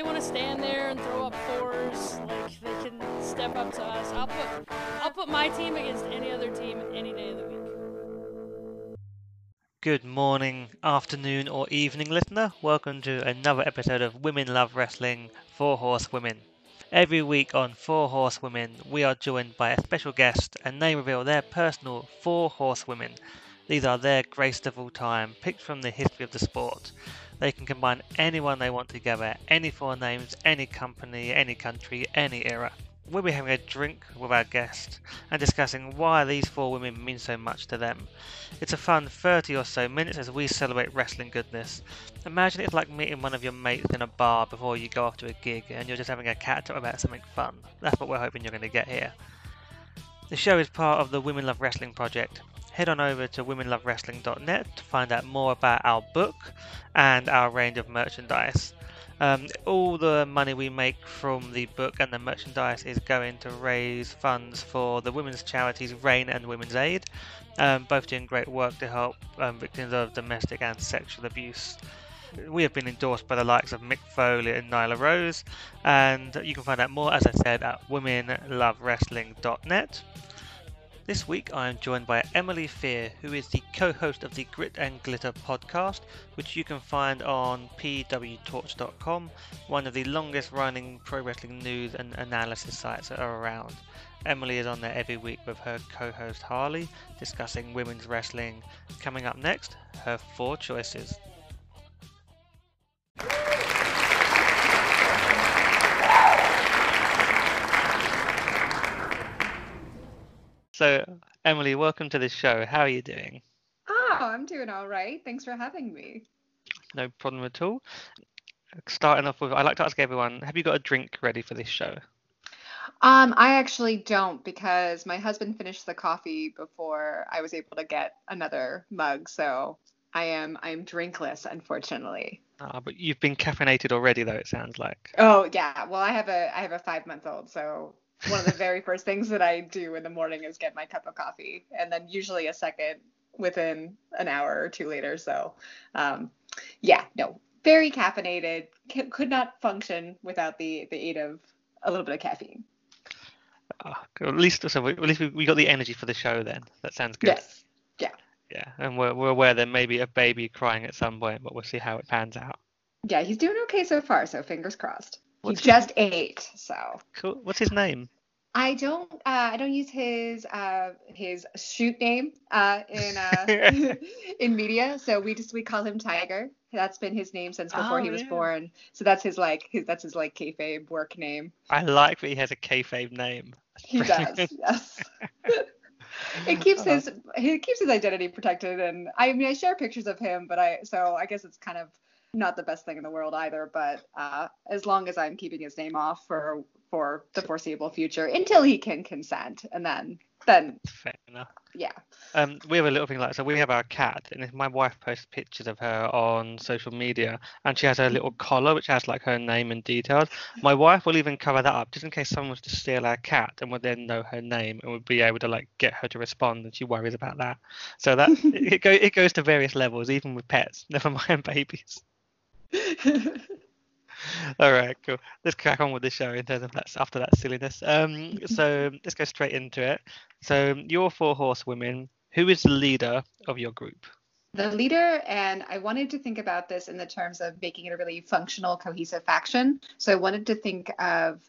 they want to stand there and throw up fours, like they can step up to us. I'll put I'll put my team against any other team any day of the week. Good morning, afternoon, or evening, listener. Welcome to another episode of Women Love Wrestling Four Horse Women. Every week on Four Horse Women, we are joined by a special guest and they reveal their personal Four Horse Women. These are their greatest of all time, picked from the history of the sport. They can combine anyone they want together, any four names, any company, any country, any era. We'll be having a drink with our guest and discussing why these four women mean so much to them. It's a fun 30 or so minutes as we celebrate wrestling goodness. Imagine it's like meeting one of your mates in a bar before you go off to a gig and you're just having a catch up about something fun. That's what we're hoping you're going to get here. The show is part of the Women Love Wrestling project. Head on over to womenlovewrestling.net to find out more about our book and our range of merchandise. Um, all the money we make from the book and the merchandise is going to raise funds for the women's charities RAINN and Women's Aid, um, both doing great work to help um, victims of domestic and sexual abuse. We have been endorsed by the likes of Mick Foley and Nyla Rose, and you can find out more, as I said, at womenlovewrestling.net. This week I am joined by Emily Fear, who is the co host of the Grit and Glitter podcast, which you can find on pwtorch.com, one of the longest running pro wrestling news and analysis sites that are around. Emily is on there every week with her co host Harley, discussing women's wrestling. Coming up next, her four choices. So, Emily, welcome to the show. How are you doing? Oh, I'm doing all right. Thanks for having me. No problem at all. Starting off with, I like to ask everyone, have you got a drink ready for this show? Um, I actually don't because my husband finished the coffee before I was able to get another mug, so I am I'm drinkless, unfortunately. Ah, but you've been caffeinated already, though. It sounds like. Oh yeah, well I have a I have a five month old, so one of the very first things that I do in the morning is get my cup of coffee, and then usually a second within an hour or two later. So, um, yeah, no, very caffeinated. C- could not function without the the aid of a little bit of caffeine. Oh, at least so at least we, we got the energy for the show then. That sounds good. Yes. Yeah. Yeah, and we're we're aware there may be a baby crying at some point, but we'll see how it pans out. Yeah, he's doing okay so far, so fingers crossed. What's he just his... ate, so. Cool. What's his name? I don't. Uh, I don't use his uh, his shoot name uh, in uh, in media. So we just we call him Tiger. That's been his name since before oh, he was yeah. born. So that's his like his that's his like kayfabe work name. I like that he has a kayfabe name. He does. yes. it keeps his it keeps his identity protected, and I mean I share pictures of him, but I so I guess it's kind of not the best thing in the world either. But uh, as long as I'm keeping his name off for for the foreseeable future until he can consent, and then then fair enough. Yeah. Um, we have a little thing like so. We have our cat, and if my wife posts pictures of her on social media, and she has her little collar which has like her name and details. My wife will even cover that up just in case someone was to steal our cat, and would then know her name and would be able to like get her to respond, and she worries about that. So that it, go, it goes to various levels, even with pets. Never mind babies. All right, cool. Let's crack on with the show in terms of that after that silliness. Um, so let's go straight into it. So you're four horsewomen. Who is the leader of your group? The leader, and I wanted to think about this in the terms of making it a really functional, cohesive faction. So I wanted to think of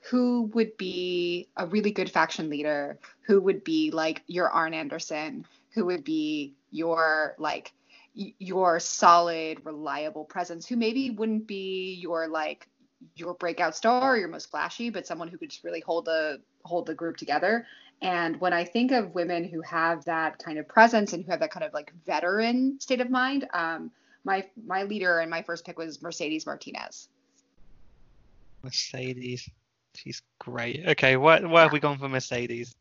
who would be a really good faction leader, who would be like your Arn Anderson, who would be your like your solid, reliable presence who maybe wouldn't be your like your breakout star or your most flashy, but someone who could just really hold the hold the group together. And when I think of women who have that kind of presence and who have that kind of like veteran state of mind, um, my my leader and my first pick was Mercedes Martinez. Mercedes, she's great. Okay, why why have we gone for Mercedes?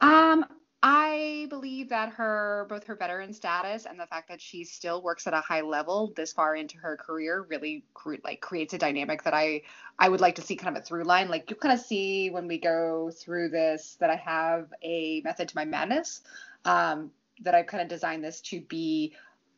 Um, I believe that her both her veteran status and the fact that she still works at a high level this far into her career really cre- like creates a dynamic that I I would like to see kind of a through line. Like you kind of see when we go through this that I have a method to my madness. Um, that I've kind of designed this to be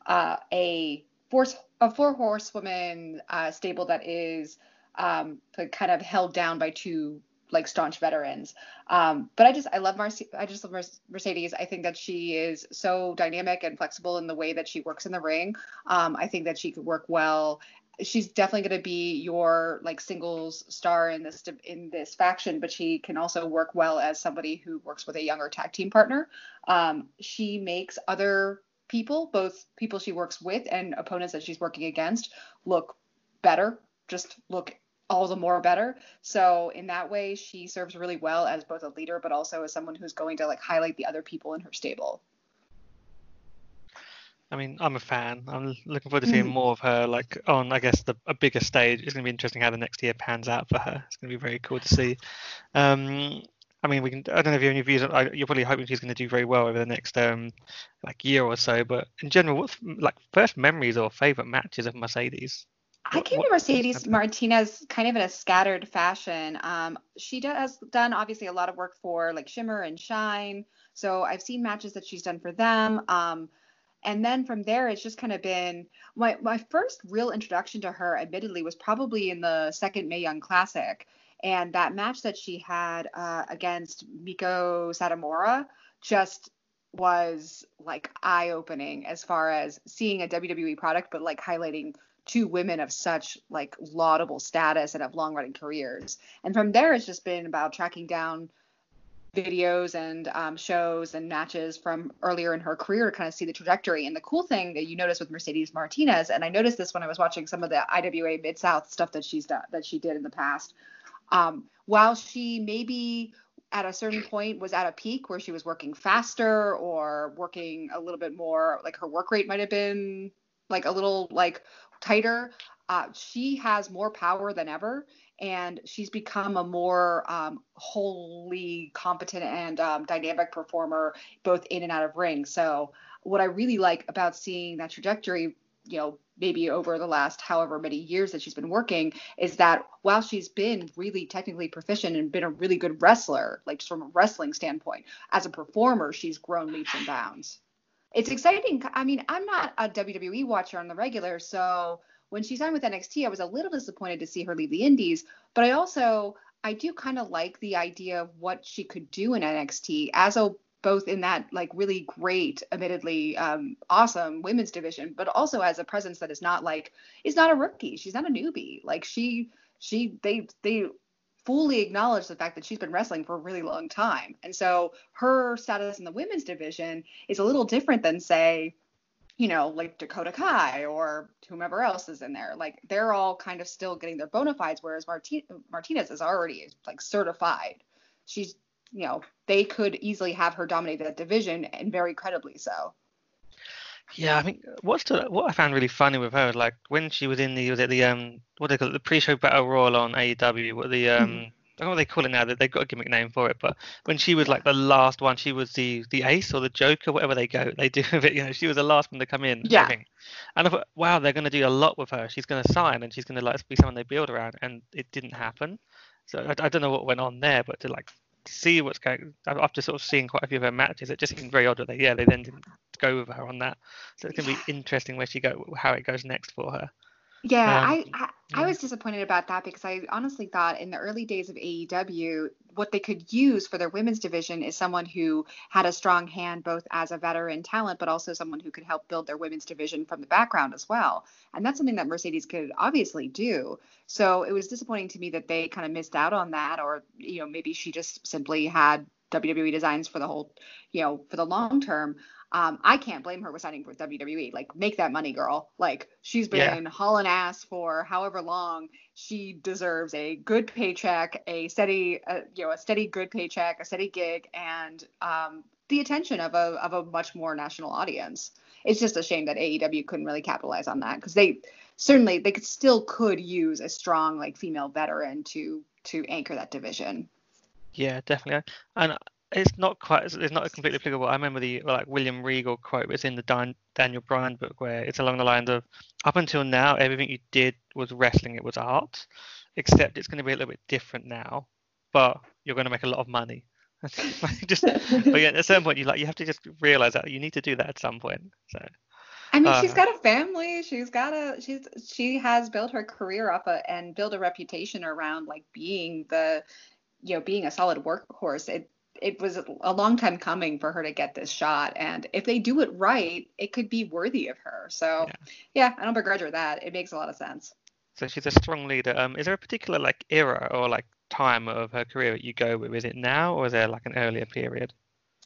uh, a force a four horsewoman uh, stable that is um, kind of held down by two like staunch veterans. Um, but I just I love Marci- I just love Mercedes. I think that she is so dynamic and flexible in the way that she works in the ring. Um, I think that she could work well. She's definitely going to be your like singles star in this in this faction, but she can also work well as somebody who works with a younger tag team partner. Um, she makes other people, both people she works with and opponents that she's working against, look better. Just look all the more better. So in that way, she serves really well as both a leader, but also as someone who's going to like highlight the other people in her stable. I mean, I'm a fan. I'm looking forward to seeing mm. more of her, like on, I guess, the a bigger stage. It's going to be interesting how the next year pans out for her. It's going to be very cool to see. Um, I mean, we can. I don't know if you have any views. On, you're probably hoping she's going to do very well over the next um, like year or so. But in general, what's like first memories or favorite matches of Mercedes? I came to Mercedes Martinez kind of in a scattered fashion. Um, she does done obviously a lot of work for like Shimmer and Shine, so I've seen matches that she's done for them. Um, and then from there, it's just kind of been my my first real introduction to her. Admittedly, was probably in the second May Young Classic, and that match that she had uh, against Meiko Satomura just was like eye opening as far as seeing a WWE product, but like highlighting two women of such like laudable status and have long running careers. And from there, it's just been about tracking down videos and um, shows and matches from earlier in her career to kind of see the trajectory. And the cool thing that you notice with Mercedes Martinez, and I noticed this when I was watching some of the IWA Mid South stuff that she's done that she did in the past. Um, while she maybe at a certain point was at a peak where she was working faster or working a little bit more, like her work rate might have been like a little like tighter. Uh, she has more power than ever, and she's become a more um, wholly competent and um, dynamic performer, both in and out of ring. So, what I really like about seeing that trajectory, you know, maybe over the last however many years that she's been working, is that while she's been really technically proficient and been a really good wrestler, like from a wrestling standpoint, as a performer, she's grown leaps and bounds it's exciting. I mean, I'm not a WWE watcher on the regular, so when she signed with NXT, I was a little disappointed to see her leave the Indies, but I also I do kind of like the idea of what she could do in NXT as a both in that like really great, admittedly um, awesome women's division, but also as a presence that is not like is not a rookie. She's not a newbie. Like she she they they fully acknowledge the fact that she's been wrestling for a really long time. And so her status in the women's division is a little different than, say, you know, like Dakota Kai or whomever else is in there. Like they're all kind of still getting their bona fides, whereas Marti- Martinez is already like certified. She's, you know, they could easily have her dominate that division and very credibly so. Yeah, I mean, what's what I found really funny with her, was like when she was in the was it the um what they call it, the pre-show battle royal on AEW, what the um mm-hmm. I don't know what they call it now. That they've got a gimmick name for it, but when she was like the last one, she was the the ace or the joker, whatever they go, they do with it. You know, she was the last one to come in. Yeah. And I thought, wow, they're going to do a lot with her. She's going to sign, and she's going to like be someone they build around, and it didn't happen. So I, I don't know what went on there, but to like see what's going after sort of seeing quite a few of her matches, it just seemed very odd that they yeah they then didn't go with her on that. So it's gonna be interesting where she go how it goes next for her. Yeah, um, I, I, I was disappointed about that because I honestly thought in the early days of AEW, what they could use for their women's division is someone who had a strong hand both as a veteran talent, but also someone who could help build their women's division from the background as well. And that's something that Mercedes could obviously do. So it was disappointing to me that they kind of missed out on that, or you know maybe she just simply had WWE designs for the whole, you know, for the long term. Um, I can't blame her for signing with WWE. Like, make that money, girl. Like, she's been yeah. hauling ass for however long. She deserves a good paycheck, a steady, uh, you know, a steady good paycheck, a steady gig, and um, the attention of a of a much more national audience. It's just a shame that AEW couldn't really capitalize on that because they certainly they could still could use a strong like female veteran to to anchor that division. Yeah, definitely. And it's not quite it's not completely applicable. I remember the like William Regal quote was in the Dan, Daniel Bryan book where it's along the lines of up until now everything you did was wrestling, it was art, except it's going to be a little bit different now, but you're going to make a lot of money. just but yeah, at a certain point you like you have to just realize that you need to do that at some point. So I mean, she's uh, got a family. She's got a she's she has built her career up a, and built a reputation around like being the you know being a solid workhorse. It it was a long time coming for her to get this shot, and if they do it right, it could be worthy of her. So Yeah. yeah, I don't begrudge her that. It makes a lot of sense. So she's a strong leader. Um, is there a particular like era or like time of her career that you go with? Is it now or is there like an earlier period?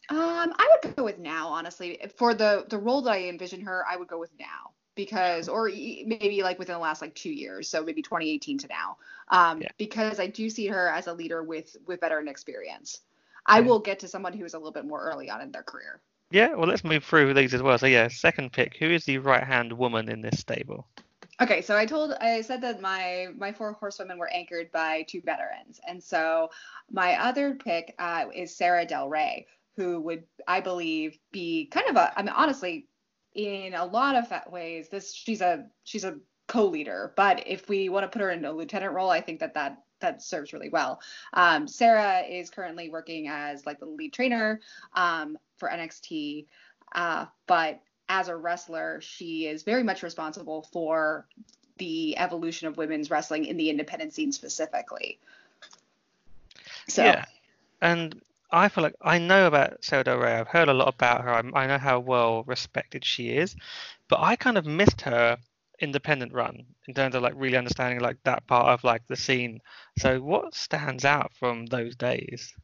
Um, I would go with now, honestly. For the the role that I envision her, I would go with now because, or maybe like within the last like two years, so maybe 2018 to now. Um, Yeah. because I do see her as a leader with with veteran experience. I will get to someone who is a little bit more early on in their career. Yeah, well, let's move through these as well. So yeah, second pick. Who is the right-hand woman in this stable? Okay, so I told I said that my my four horsewomen were anchored by two veterans, and so my other pick uh, is Sarah Del Rey, who would I believe be kind of a I mean honestly, in a lot of ways this she's a she's a co-leader, but if we want to put her in a lieutenant role, I think that that that serves really well. Um, Sarah is currently working as like the lead trainer um, for NXT, uh, but as a wrestler, she is very much responsible for the evolution of women's wrestling in the independent scene specifically. So Yeah, and I feel like I know about Sarah Del Rey. I've heard a lot about her. I'm, I know how well respected she is, but I kind of missed her independent run in terms of like really understanding like that part of like the scene. So what stands out from those days?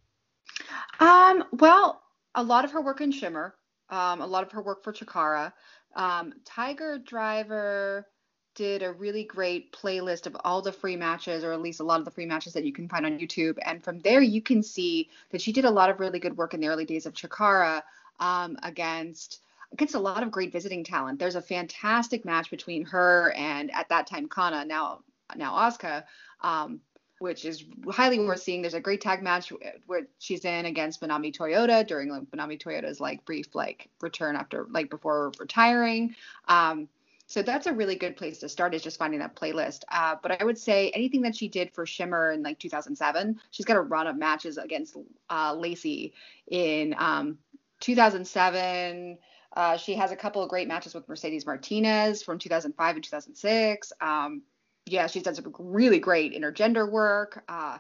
Um, well, a lot of her work in Shimmer, um, a lot of her work for Chikara. Um, Tiger Driver did a really great playlist of all the free matches, or at least a lot of the free matches that you can find on YouTube. And from there, you can see that she did a lot of really good work in the early days of Chikara um, against against a lot of great visiting talent. There's a fantastic match between her and at that time Kana, now now Asuka, um, which is highly worth seeing. There's a great tag match where she's in against Manami Toyota during like, Manami Toyota's like brief like return after like before retiring. Um, so that's a really good place to start is just finding that playlist. Uh, but I would say anything that she did for Shimmer in like 2007, she's got a run of matches against uh, Lacey in um, 2007. Uh, she has a couple of great matches with Mercedes Martinez from 2005 and 2006. Um, yeah, she's done some really great intergender work uh,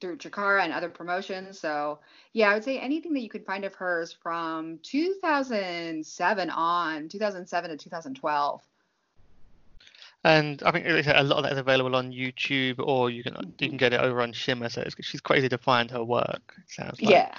through Chikara and other promotions. So, yeah, I would say anything that you could find of hers from 2007 on, 2007 to 2012. And I think like I said, a lot of that is available on YouTube, or you can you can get it over on Shimmer. So it's, she's crazy to find her work. Sounds like. Yeah.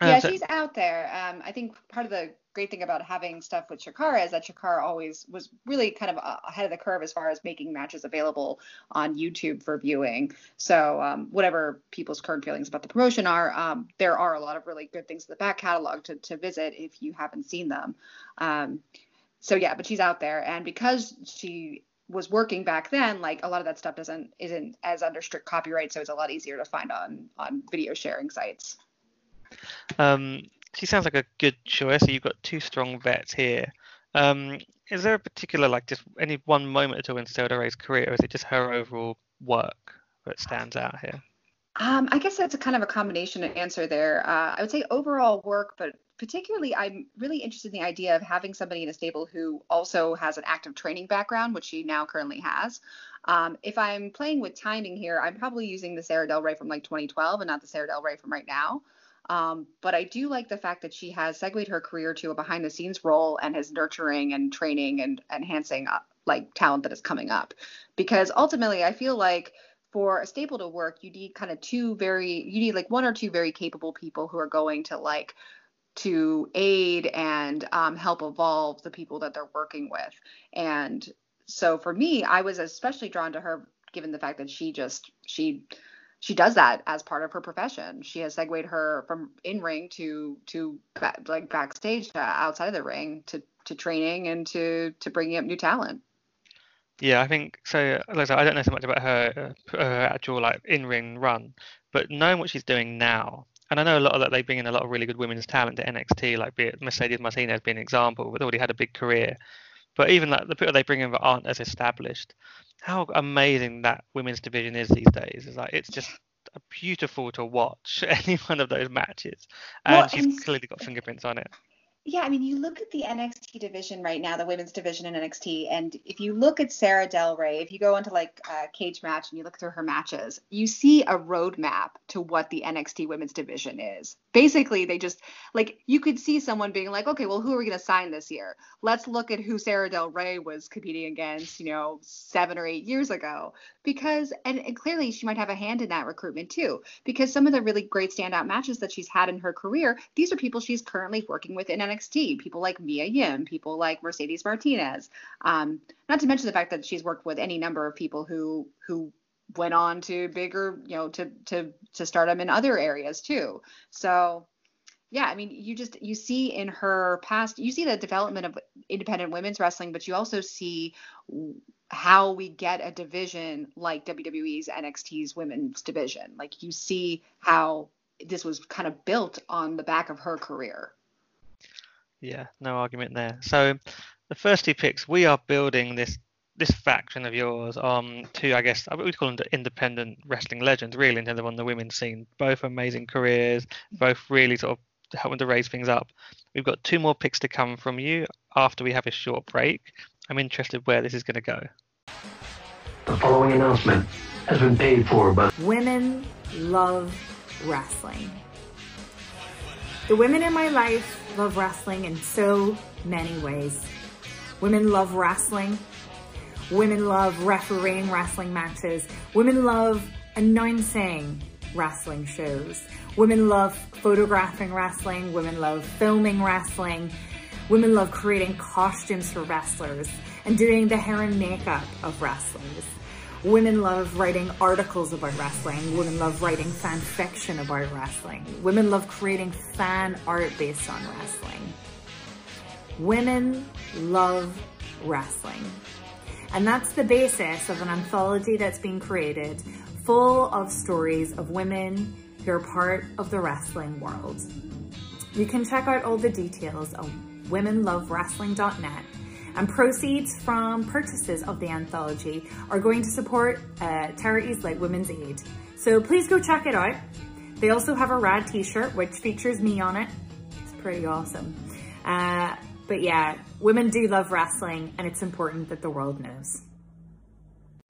Um, yeah, she's out there. Um, I think part of the great thing about having stuff with Chikara is that Chikara always was really kind of uh, ahead of the curve as far as making matches available on YouTube for viewing. So um, whatever people's current feelings about the promotion are, um, there are a lot of really good things in the back catalog to, to visit if you haven't seen them. Um, so yeah, but she's out there, and because she was working back then, like a lot of that stuff doesn't isn't as under strict copyright, so it's a lot easier to find on on video sharing sites. Um, she sounds like a good choice. So you've got two strong vets here. Um, is there a particular like just any one moment at all in Sarah Del Rey's career, or is it just her overall work that stands out here? Um, I guess that's a kind of a combination answer there. Uh, I would say overall work, but particularly I'm really interested in the idea of having somebody in a stable who also has an active training background, which she now currently has. Um, if I'm playing with timing here, I'm probably using the Sarah Del Rey from like 2012 and not the Sarah Del Rey from right now. Um, but I do like the fact that she has segued her career to a behind the scenes role and is nurturing and training and enhancing uh, like talent that is coming up. Because ultimately, I feel like for a stable to work, you need kind of two very, you need like one or two very capable people who are going to like to aid and um, help evolve the people that they're working with. And so for me, I was especially drawn to her given the fact that she just she she does that as part of her profession. She has segued her from in ring to to like backstage to outside of the ring to to training and to to bringing up new talent. Yeah, I think so. Like I don't know so much about her, uh, her actual like in-ring run, but knowing what she's doing now, and I know a lot of that they bring in a lot of really good women's talent to NXT, like be it Mercedes Martinez being an example, but already had a big career. But even like the people they bring in that aren't as established, how amazing that women's division is these days. It's like it's just beautiful to watch any one of those matches, and Well, she's clearly got fingerprints on it. Yeah, I mean, you look at the NXT division right now, the women's division in NXT, and if you look at Sarah Del Rey, if you go into like a cage match and you look through her matches, you see a roadmap to what the NXT women's division is. Basically, they just like you could see someone being like, okay, well, who are we going to sign this year? Let's look at who Sarah Del Rey was competing against, you know, seven or eight years ago, because and, and clearly she might have a hand in that recruitment too, because some of the really great standout matches that she's had in her career, these are people she's currently working with in NXT NXT, people like Mia Yim, people like Mercedes Martinez. Um, not to mention the fact that she's worked with any number of people who who went on to bigger, you know, to to to stardom in other areas too. So yeah, I mean, you just you see in her past, you see the development of independent women's wrestling, but you also see how we get a division like WWE's NXT's women's division. Like you see how this was kind of built on the back of her career. Yeah, no argument there. So the first two picks, we are building this this faction of yours on two, I guess, we would call them independent wrestling legends, really, in terms of on the women's scene. Both amazing careers, both really sort of helping to raise things up. We've got two more picks to come from you after we have a short break. I'm interested where this is going to go. The following announcement has been paid for by Women love wrestling. The women in my life love wrestling in so many ways. Women love wrestling. Women love refereeing wrestling matches. Women love announcing wrestling shows. Women love photographing wrestling. Women love filming wrestling. Women love creating costumes for wrestlers and doing the hair and makeup of wrestlers. Women love writing articles about wrestling. Women love writing fan fiction about wrestling. Women love creating fan art based on wrestling. Women love wrestling. And that's the basis of an anthology that's being created full of stories of women who are part of the wrestling world. You can check out all the details on womenlovewrestling.net and proceeds from purchases of the anthology are going to support uh, charities like Women's Aid. So please go check it out. They also have a rad t-shirt which features me on it. It's pretty awesome. Uh, but yeah, women do love wrestling and it's important that the world knows.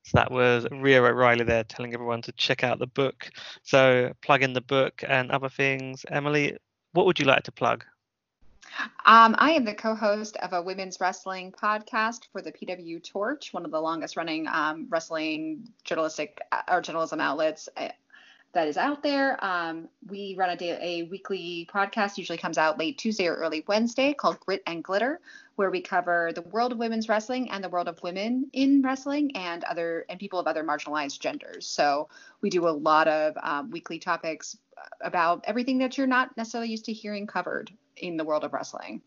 So that was Rhia O'Reilly there telling everyone to check out the book. So plug in the book and other things. Emily, what would you like to plug? Um, I am the co-host of a women's wrestling podcast for the PW Torch, one of the longest-running um, wrestling journalistic uh, or journalism outlets uh, that is out there. Um, we run a, day, a weekly podcast, usually comes out late Tuesday or early Wednesday, called Grit and Glitter, where we cover the world of women's wrestling and the world of women in wrestling and other and people of other marginalized genders. So we do a lot of um, weekly topics about everything that you're not necessarily used to hearing covered in the world of wrestling.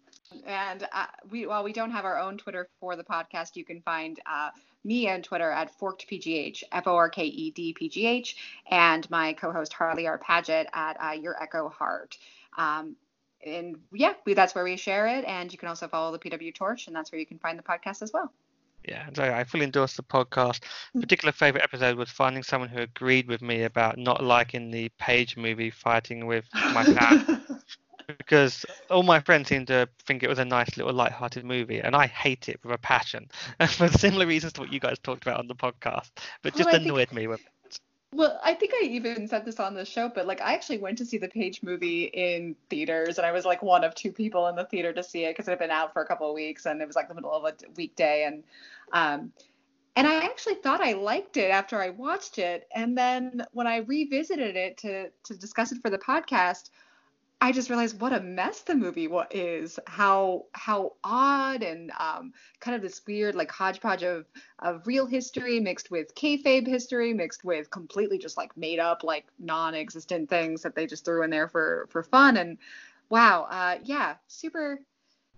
And uh, we, while we don't have our own Twitter for the podcast, you can find uh, me on Twitter at ForkedPGH, F O R K E D P G H, and my co host Harley R. Paget at uh, Your Echo Heart. Um, and yeah, we, that's where we share it. And you can also follow the PW Torch, and that's where you can find the podcast as well. Yeah, so I fully endorse the podcast. Mm. Particular favorite episode was finding someone who agreed with me about not liking the Paige movie fighting with my cat. Because all my friends seem to think it was a nice little light-hearted movie, and I hate it with a passion, for similar reasons to what you guys talked about on the podcast. But just well, annoyed think, me with. It. Well, I think I even said this on the show, but like I actually went to see the Paige movie in theaters, and I was like one of two people in the theater to see it because it had been out for a couple of weeks, and it was like the middle of a weekday, and um, and I actually thought I liked it after I watched it, and then when I revisited it to to discuss it for the podcast. I just realized what a mess the movie is. How how odd and um, kind of this weird like hodgepodge of of real history mixed with kayfabe history mixed with completely just like made up like non-existent things that they just threw in there for for fun. And wow, uh, yeah, super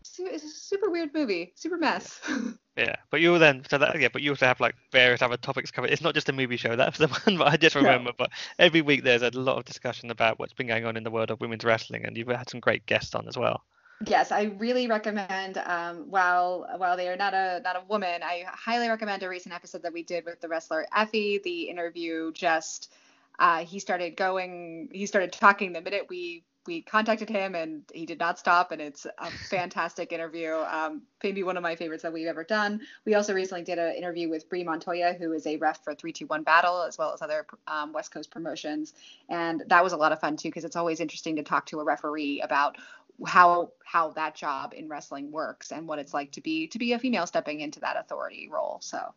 super weird movie, super mess. Yeah, but you then so that yeah, but you also have like various other topics covered. It's not just a movie show. That's the one that I just remember. But every week there's a lot of discussion about what's been going on in the world of women's wrestling, and you've had some great guests on as well. Yes, I really recommend. Um, while while they are not a not a woman, I highly recommend a recent episode that we did with the wrestler Effie. The interview just uh, he started going, he started talking the minute we we contacted him and he did not stop and it's a fantastic interview. Um, maybe one of my favorites that we've ever done. We also recently did an interview with Brie Montoya who is a ref for 321 battle as well as other um, west coast promotions. And that was a lot of fun too because it's always interesting to talk to a referee about how how that job in wrestling works and what it's like to be to be a female stepping into that authority role. So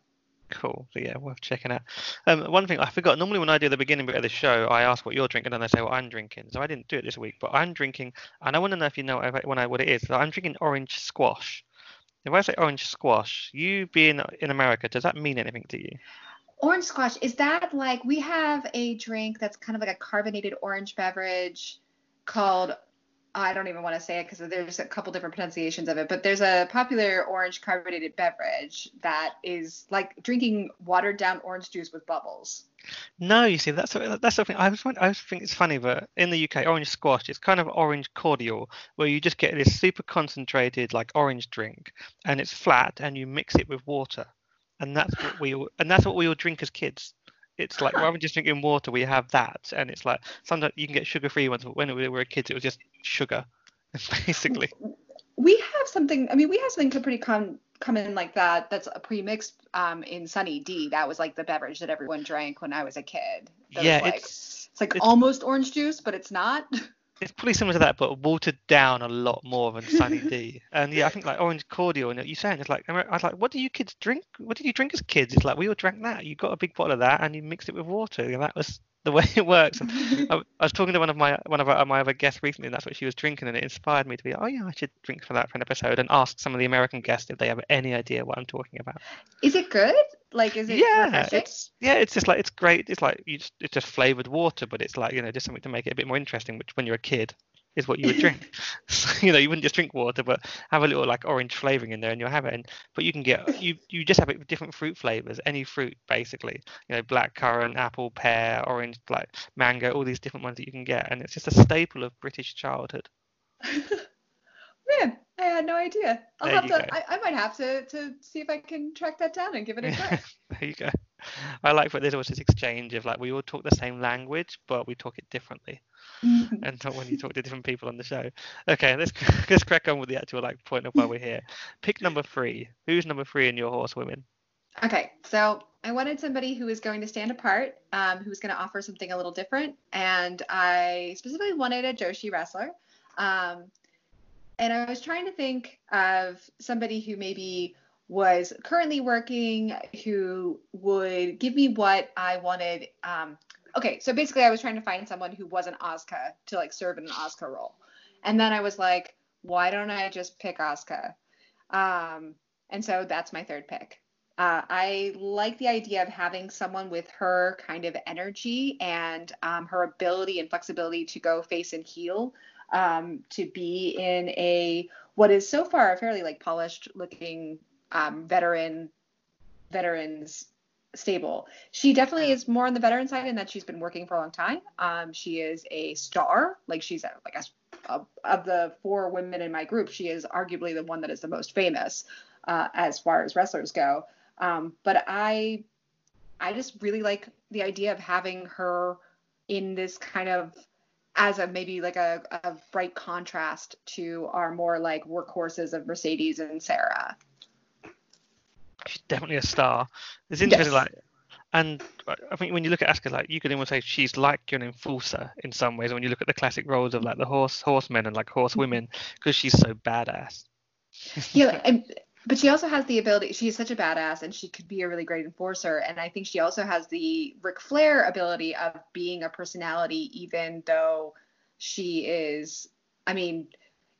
Cool. So yeah, worth checking out. Um, one thing I forgot. Normally, when I do the beginning bit of the show, I ask what you're drinking, and they say what I'm drinking. So I didn't do it this week, but I'm drinking, and I want to know if you know what, I, what it is. So I'm drinking orange squash. If I say orange squash, you being in America, does that mean anything to you? Orange squash is that like we have a drink that's kind of like a carbonated orange beverage called I don't even want to say it because there's a couple different pronunciations of it, but there's a popular orange carbonated beverage that is like drinking watered down orange juice with bubbles. No, you see, that's that's something I was I was think it's funny, but in the UK, orange squash is kind of orange cordial, where you just get this super concentrated like orange drink, and it's flat, and you mix it with water, and that's what we all, and that's what we all drink as kids. It's like rather than just drinking water, we have that, and it's like sometimes you can get sugar-free ones. But when we were kids, it was just sugar, basically. We have something. I mean, we have something to pretty com- common like that. That's a pre-mixed um, in Sunny D. That was like the beverage that everyone drank when I was a kid. That yeah, like, it's it's like it's, almost orange juice, but it's not. it's pretty similar to that, but watered down a lot more than Sunny D. And yeah, I think like orange cordial, and you saying it's like I was like, what do you kids drink? What did you drink as kids? It's like we all drank that. You got a big bottle of that, and you mixed it with water, and that was the way it works. I, I, was talking to one of my one of our, my other guests recently, and that's what she was drinking, and it inspired me to be, oh yeah, I should drink for that for an episode, and ask some of the American guests if they have any idea what I'm talking about. Is it good? Like, is it yeah, refreshing? it's yeah, it's just like it's great. It's like you just it's just flavored water, but it's like you know just something to make it a bit more interesting. Which when you're a kid is what you would drink. so, you know, you wouldn't just drink water, but have a little like orange flavoring in there, and you'll have it. And but you can get you you just have it with different fruit flavors, any fruit basically. You know, black currant, apple, pear, orange, like mango, all these different ones that you can get, and it's just a staple of British childhood. Man, I had no idea. I'll There have to. I, I might have to to see if I can track that down and give it a try. there you go. I like what there's always this exchange of like we all talk the same language, but we talk it differently. and not when you talk to different people on the show. Okay, let's let's crack on with the actual like point of why we're here. Pick number three. Who's number three in your horse women? Okay, so I wanted somebody who was going to stand apart, um, who was going to offer something a little different, and I specifically wanted a Joshi wrestler. Um, and I was trying to think of somebody who maybe was currently working, who would give me what I wanted. Um, okay, so basically, I was trying to find someone who wasn't Asuka to like serve in an Asuka role, and then I was like, why don't I just pick Asuka? Um, and so that's my third pick. Uh, I like the idea of having someone with her kind of energy and um, her ability and flexibility to go face and heel um, to be in a what is so far a fairly like polished looking um, veteran veterans stable. She definitely is more on the veteran side in that she's been working for a long time. Um, she is a star, like she's a, like a, of, of the four women in my group, she is arguably the one that is the most famous uh, as far as wrestlers go. Um, but I, I just really like the idea of having her in this kind of as a maybe like a, a bright contrast to our more like workhorses of Mercedes and Sarah. She's definitely a star. It's interesting, Yes. like, and I I think when you look at Asuka, like you could almost say she's like an enforcer in some ways. When you look at the classic roles of like the horse horsemen and like horsewomen, because she's so badass. yeah, and, but she also has the ability. She's such a badass, and she could be a really great enforcer. And I think she also has the Ric Flair ability of being a personality, even though she is. I mean,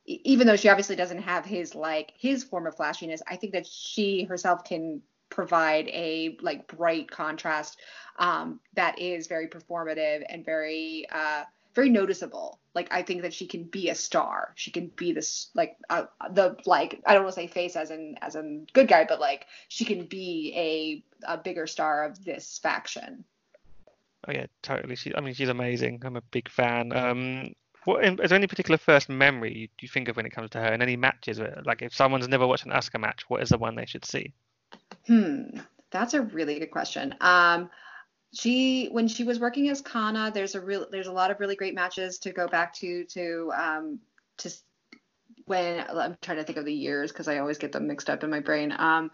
even though she obviously doesn't have his like his form of flashiness, I think that she herself can provide a like bright contrast um, that is very performative and very uh, very noticeable. Like I think that she can be a star. She can be this like uh, the like I don't want to say face as in as in good guy, but like she can be a a bigger star of this faction. Oh yeah, totally. She, I mean, she's amazing. I'm a big fan. Um, what is there any particular first memory you, you think of when it comes to her, and any matches? Like, if someone's never watched an Asuka match, what is the one they should see? Hmm, that's a really good question. Um, she when she was working as Kana, there's a real there's a lot of really great matches to go back to to um to when I'm trying to think of the years because I always get them mixed up in my brain. Um,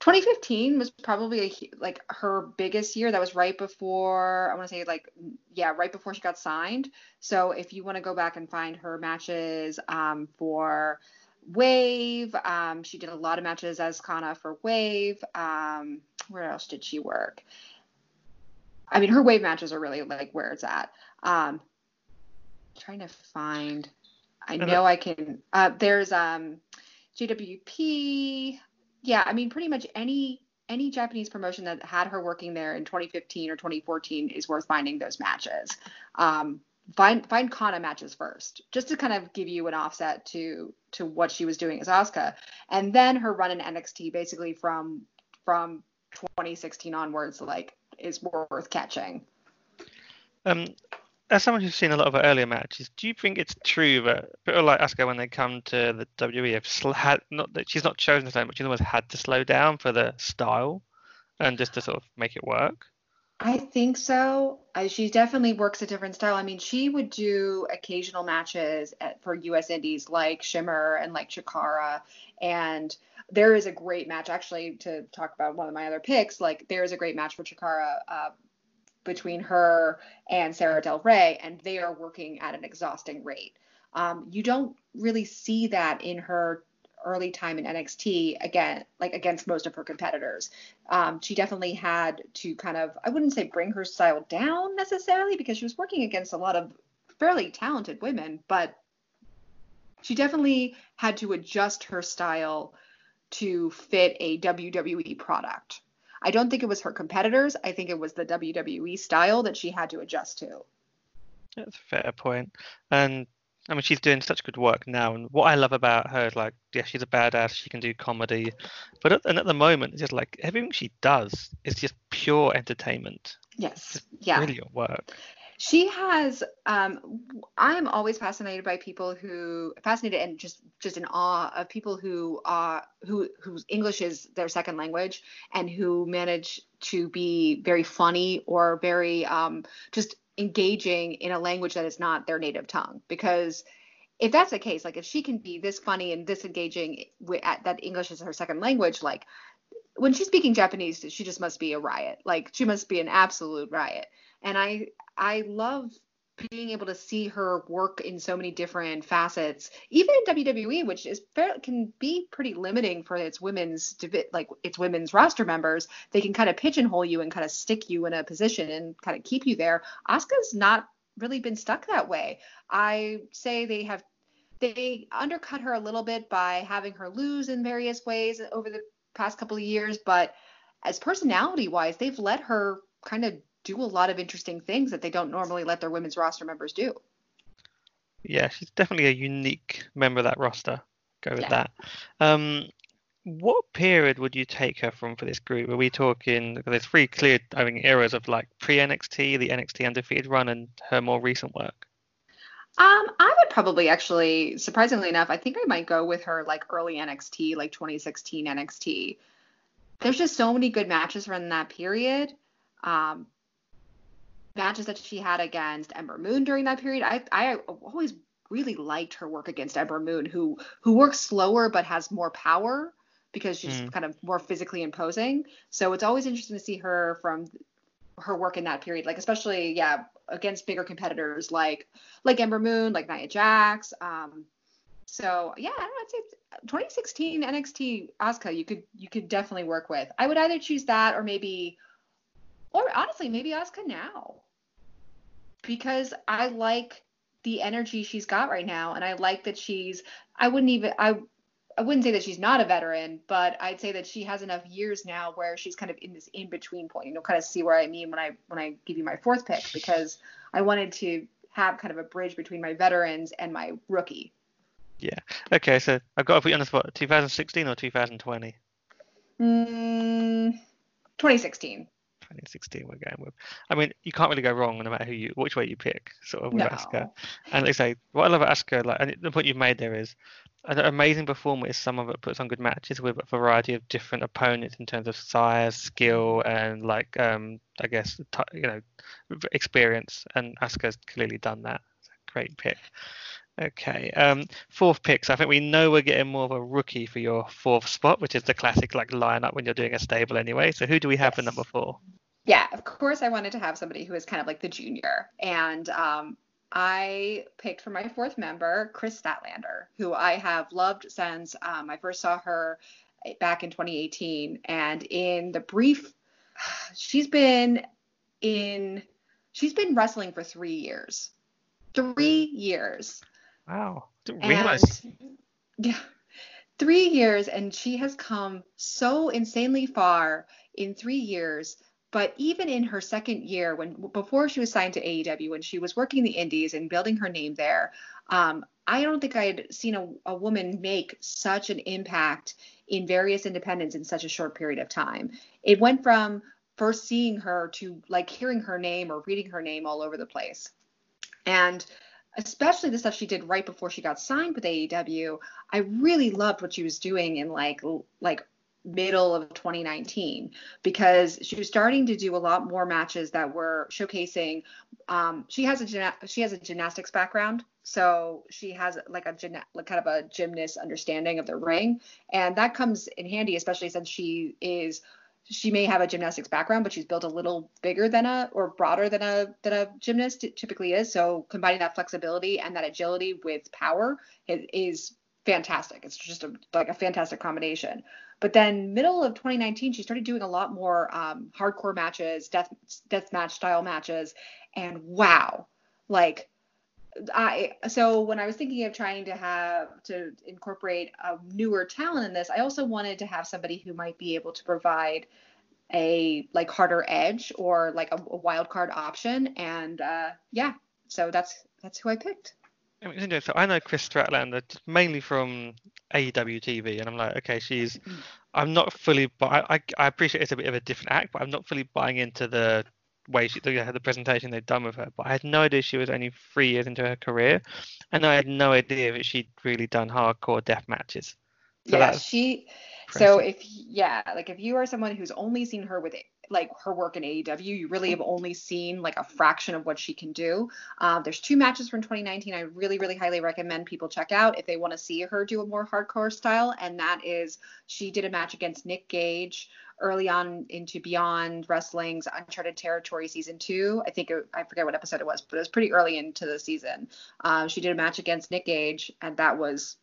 2015 was probably a, like her biggest year. That was right before I want to say like yeah, right before she got signed. So if you want to go back and find her matches um, for Wave, um, she did a lot of matches as Kana for Wave. Um, where else did she work? I mean, her Wave matches are really like where it's at. Um, trying to find. I know I can. Uh, there's um, JWP yeah, I mean, pretty much any any Japanese promotion that had her working there in 2015 or 2014 is worth finding those matches. Um, find find Kana matches first, just to kind of give you an offset to to what she was doing as Asuka, and then her run in NXT, basically from from 2016 onwards, like is worth catching. Um, as someone who's seen a lot of earlier matches, do you think it's true that people like Asuka, when they come to the WWE, have sl- had not that she's not chosen to slow, but she's almost had to slow down for the style and just to sort of make it work? I think so. Uh, she definitely works a different style. I mean, she would do occasional matches at, for U.S. Indies like Shimmer and like Chikara, and there is a great match actually to talk about one of my other picks. Like there is a great match for Chikara uh, between her and Sarah Del Rey, and they are working at an exhausting rate. Um, you don't really see that in her early time in NXT again, like against most of her competitors. Um, she definitely had to kind of, I wouldn't say bring her style down necessarily because she was working against a lot of fairly talented women, but she definitely had to adjust her style to fit a WWE product. I don't think it was her competitors. I think it was the WWE style that she had to adjust to. That's a fair point. And I mean, she's doing such good work now. And what I love about her is like, yeah, she's a badass. She can do comedy, but at, and at the moment, it's just like everything she does is just pure entertainment. Yes. yeah. Brilliant work she has um, i'm always fascinated by people who fascinated and just just in awe of people who are who whose english is their second language and who manage to be very funny or very um, just engaging in a language that is not their native tongue. Because if that's the case like if she can be this funny and this engaging with, that english is her second language like when she's speaking japanese she just must be a riot. Like she must be an absolute riot and i I love being able to see her work in so many different facets, even in WWE, which is fair, can be pretty limiting for its women's like its women's roster members. They can kind of pigeonhole you and kind of stick you in a position and kind of keep you there. Asuka's not really been stuck that way. I say they have they undercut her a little bit by having her lose in various ways over the past couple of years, but as personality wise, they've let her kind of do a lot of interesting things that they don't normally let their women's roster members do. Yeah, she's definitely a unique member of that roster. Go with yeah. that. Um, what period would you take her from for this group? Are we talking? There's three clear, I think, eras of like pre NXT, the NXT undefeated run, and her more recent work. Um, I would probably actually, surprisingly enough, I think I might go with her like early NXT, like 2016 NXT. There's just so many good matches from that period. Um, matches that she had against Ember Moon during that period. I I always really liked her work against Ember Moon, who who works slower but has more power because she's mm. kind of more physically imposing. So it's always interesting to see her from her work in that period, like especially yeah against bigger competitors like like Ember Moon, like Nia Jax. Um, so yeah, I'd say 2016 NXT Asuka you could you could definitely work with. I would either choose that or maybe or honestly maybe Asuka now because I like the energy she's got right now and I like that she's I wouldn't even I I wouldn't say that she's not a veteran, but I'd say that she has enough years now where she's kind of in this in between point. You know, kind of see where I mean when I when I give you my fourth pick because I wanted to have kind of a bridge between my veterans and my rookie. Yeah. Okay, so I've got to put you on the spot. 2016 or 2020? Mm, 2016. 2016 we're going with. I mean, you can't really go wrong no matter who you, which way you pick, sort of with No. Asuka. And like I say, what I love about Asuka, like, and the point you've made there is, an amazing performer is someone that puts on good matches with a variety of different opponents in terms of size, skill, and like, um, I guess, you know, experience. And Asuka's clearly done that. It's a great pick. Okay. Um, fourth pick. So I think we know we're getting more of a rookie for your fourth spot, which is the classic like lineup when you're doing a stable anyway. So who do we have for number four? Yeah, of course I wanted to have somebody who is kind of like the junior. And um, I picked for my fourth member, Kris Statlander, who I have loved since um, I first saw her back in 2018. And in the brief, she's been in, she's been wrestling for three years. Three years. Wow. Didn't realize. And yeah, three years, and she has come so insanely far in three years. But even in her second year, when before she was signed to AEW, when she was working the Indies and building her name there, um, I don't think I had seen a, a woman make such an impact in various independents in such a short period of time. It went from first seeing her to like hearing her name or reading her name all over the place. And especially the stuff she did right before she got signed with AEW, I really loved what she was doing in like like middle of 2019 because she was starting to do a lot more matches that were showcasing um, she has a she has a gymnastics background so she has like a like kind of a gymnast understanding of the ring and that comes in handy especially since she is she may have a gymnastics background, but she's built a little bigger than a or broader than a than a gymnast typically is. So combining that flexibility and that agility with power is, is fantastic. It's just a, like a fantastic combination. But then middle of 2019, she started doing a lot more um, hardcore matches, death death match style matches, and wow, like I so when I was thinking of trying to have to incorporate a newer talent in this, I also wanted to have somebody who might be able to provide a like harder edge or like a, a wild card option. And uh, yeah, so that's that's who I picked. I interesting. So I know Kris Statlander mainly from AEW TV, and I'm like, okay, she's. I'm not fully, but I, I I appreciate it's a bit of a different act, but I'm not fully buying into the way she the, the presentation they'd done with her. But I had no idea she was only three years into her career, and I had no idea that she'd really done hardcore death matches. So yeah, she. So impressive. if yeah, like if you are someone who's only seen her with like her work in AEW, you really have only seen like a fraction of what she can do. Um, there's two matches from 2019 I really really highly recommend people check out if they want to see her do a more hardcore style, and that is she did a match against Nick Gage early on into Beyond Wrestling's Uncharted Territory season two. I think it, I forget what episode it was, but it was pretty early into the season. Um, she did a match against Nick Gage, and that was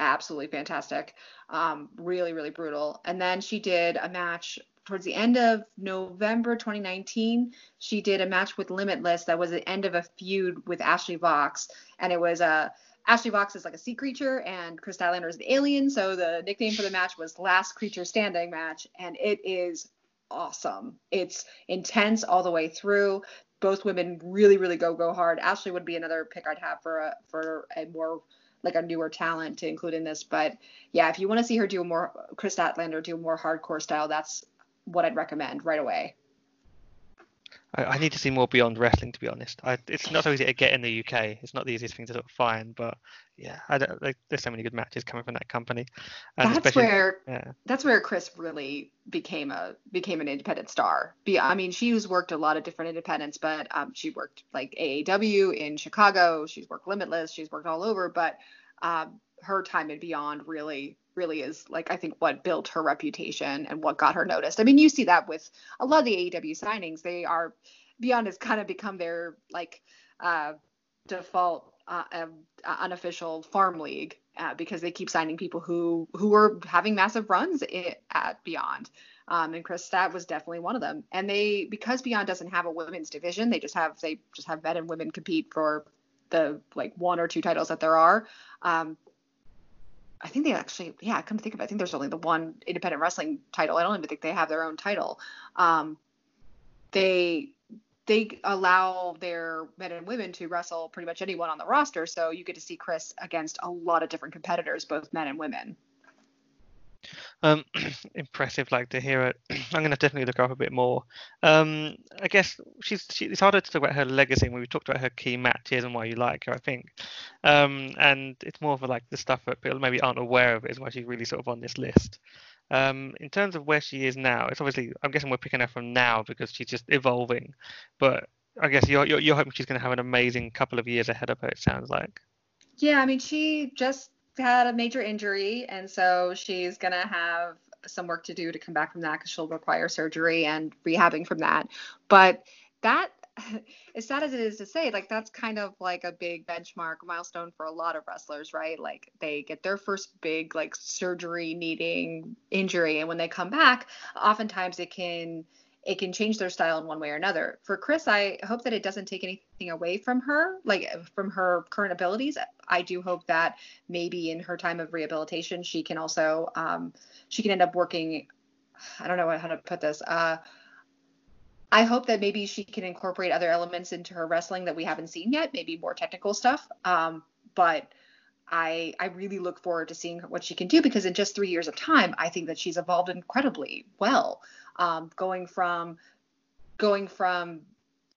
absolutely fantastic. Um, really, really brutal. And then she did a match towards the end of November 2019. She did a match with Limitless that was the end of a feud with Ashley Vox, and it was a uh, Ashley Vox is like a sea creature, and Kris Statlander is an alien. So the nickname for the match was Last Creature Standing match, and it is awesome. It's intense all the way through. Both women really, really go go hard. Ashley would be another pick I'd have for a for a more like a newer talent to include in this. But yeah, if you want to see her do more Kris Statlander do more hardcore style, that's what I'd recommend right away. I, I need to see more beyond wrestling, to be honest. I, it's not so easy to get in the UK. It's not the easiest thing to sort of find, but yeah, I don't, like, there's so many good matches coming from that company. And that's where yeah. that's where Kris really became a became an independent star. Be, I mean, she's worked a lot of different independents, but um, she worked like AAW in Chicago. She's worked Limitless. She's worked all over, but um, her time and beyond really really is like I think what built her reputation and what got her noticed. I mean, you see that with a lot of the AEW signings. They are Beyond has kind of become their like uh, default uh, um, uh, unofficial farm league uh, because they keep signing people who who are having massive runs i at Beyond. Um, and Kris Stat was definitely one of them. And they because Beyond doesn't have a women's division, they just have they just have men and women compete for the like one or two titles that there are. Um, I think they actually, yeah, come to think of it, I think there's only the one independent wrestling title. I don't even think they have their own title. Um, they they allow their men and women to wrestle pretty much anyone on the roster, so you get to see Kris against a lot of different competitors, both men and women. Um, impressive, like to hear it. I'm gonna definitely look up a bit more. Um, I guess she's she, it's harder to talk about her legacy when we talked about her key matches and why you like her. I think, um, and it's more for like the stuff that people maybe aren't aware of is why she's really sort of on this list. Um, in terms of where she is now, it's obviously I'm guessing we're picking her from now because she's just evolving. But I guess you're you're, you're hoping she's going to have an amazing couple of years ahead of her. It sounds like. Yeah, I mean, she just had a major injury, and so she's gonna have some work to do to come back from that because she'll require surgery and rehabbing from that. But that, as sad as it is to say, like that's kind of like a big benchmark milestone for a lot of wrestlers, right? Like they get their first big like surgery needing injury, and when they come back, oftentimes it can it can change their style in one way or another. For Kris, I hope that it doesn't take anything away from her, like from her current abilities. I do hope that maybe in her time of rehabilitation, she can also um, she can end up working. I don't know how to put this. Uh, I hope that maybe she can incorporate other elements into her wrestling that we haven't seen yet, maybe more technical stuff. Um, but I I really look forward to seeing what she can do because in just three years of time, I think that she's evolved incredibly well. Um, going from going from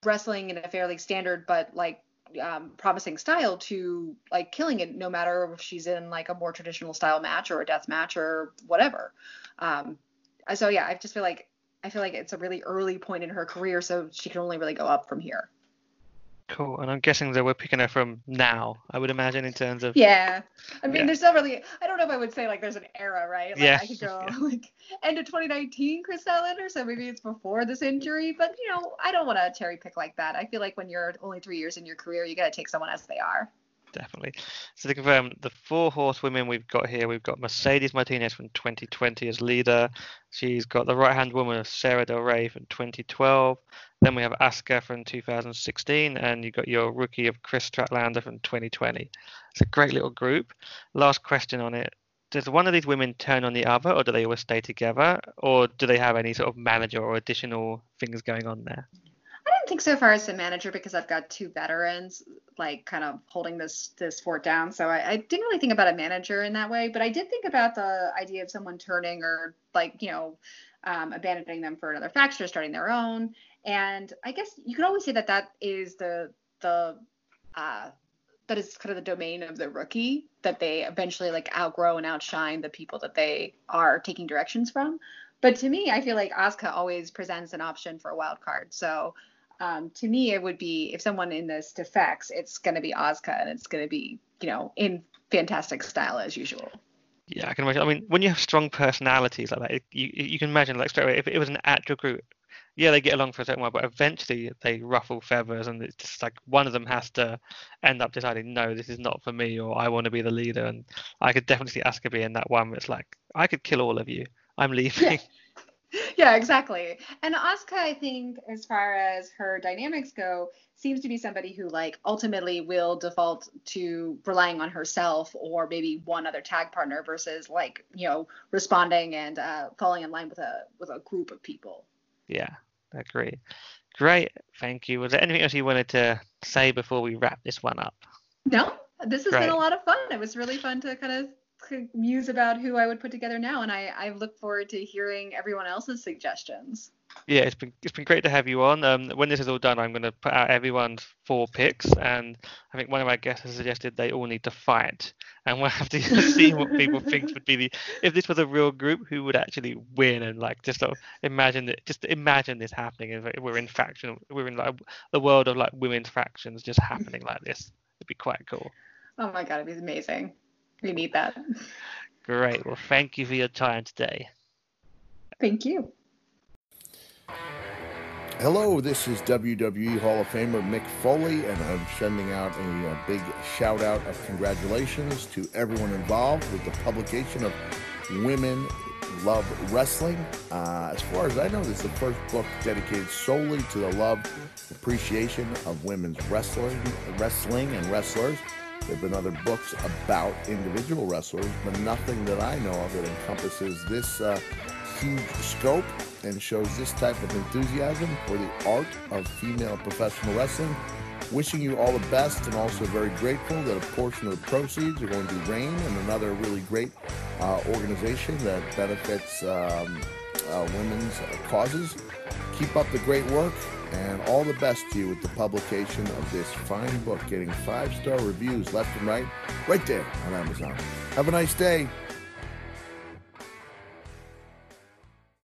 wrestling in a fairly standard but like um, promising style to like killing it no matter if she's in like a more traditional style match or a death match or whatever. Um, so yeah i just feel like i feel like it's a really early point in her career so she can only really go up from here Cool. And I'm guessing that we're picking her from now, I would imagine, in terms of. Yeah. I mean, yeah. there's not really, I don't know if I would say like there's an era, right? Like, yeah. I could go like end of 2019 Kris Statlander, so maybe it's before this injury, but you know, I don't want to cherry pick like that. I feel like when you're only three years in your career, you got to take someone as they are definitely. So to confirm, the four horsewomen we've got here, we've got Mercedes Martinez from 2020 as leader. She's got the right hand woman of Sarah Del Rey from 2012. Then we have Asuka from 2016, and you've got your rookie of Kris Statlander from 2020. It's a great little group. Last question on it. Does one of these women turn on the other, or do they always stay together, or do they have any sort of manager or additional things going on there? Think so far as a manager because I've got two veterans like kind of holding this this fort down. So I, I, didn't really think about a manager in that way, but I did think about the idea of someone turning or like you know um, abandoning them for another faction or starting their own. And I guess you could always say that that is the the uh, that is kind of the domain of the rookie that they eventually like outgrow and outshine the people that they are taking directions from. But to me, I feel like Asuka always presents an option for a wild card. So um, to me, it would be if someone in this defects, it's going to be Asuka, and it's going to be you know in fantastic style as usual. Yeah, I can imagine. I mean, when you have strong personalities like that, it, you you can imagine like straight away if it was an actual group, yeah, they get along for a certain while, but eventually they ruffle feathers, and it's just like one of them has to end up deciding, no, this is not for me, or I want to be the leader. And I could definitely see Asuka being that one. Where it's like I could kill all of you. I'm leaving. Yeah. exactly. And Asuka, I think, as far as her dynamics go, seems to be somebody who like ultimately will default to relying on herself or maybe one other tag partner versus like you know responding and uh, falling in line with a with a group of people. Yeah, agree. Great, thank you. Was there anything else you wanted to say before we wrap this one up? No, this has Great. been a lot of fun. It was really fun to kind of muse about who I would put together now, and I, I look forward to hearing everyone else's suggestions. Yeah, it's been it's been great to have you on. Um, when this is all done, I'm going to put out everyone's four picks, and I think one of my guests has suggested they all need to fight, and we'll have to see what people think would be the if this was a real group, who would actually win, and like just sort of imagine that just imagine this happening. If we're in faction, we're in like the world of like women's factions just happening like this. It'd be quite cool. Oh my god, it'd be amazing. We need that. Great. Well, thank you for your time today. Thank you. Hello, this is WWE Hall of Famer Mick Foley, and I'm sending out a, a, big shout out of congratulations to everyone involved with the publication of Women Love Wrestling. Uh, as far as I know, this is the first book dedicated solely to the love, appreciation of women's wrestling, wrestling and wrestlers. There have been other books about individual wrestlers, but nothing that I know of that encompasses this uh, huge scope and shows this type of enthusiasm for the art of female professional wrestling. Wishing you all the best and also very grateful that a portion of the proceeds are going to RAINN and another really great uh, organization that benefits um, uh, women's causes. Keep up the great work and all the best to you with the publication of this fine book, getting five star reviews left and right, right there on Amazon. Have a nice day.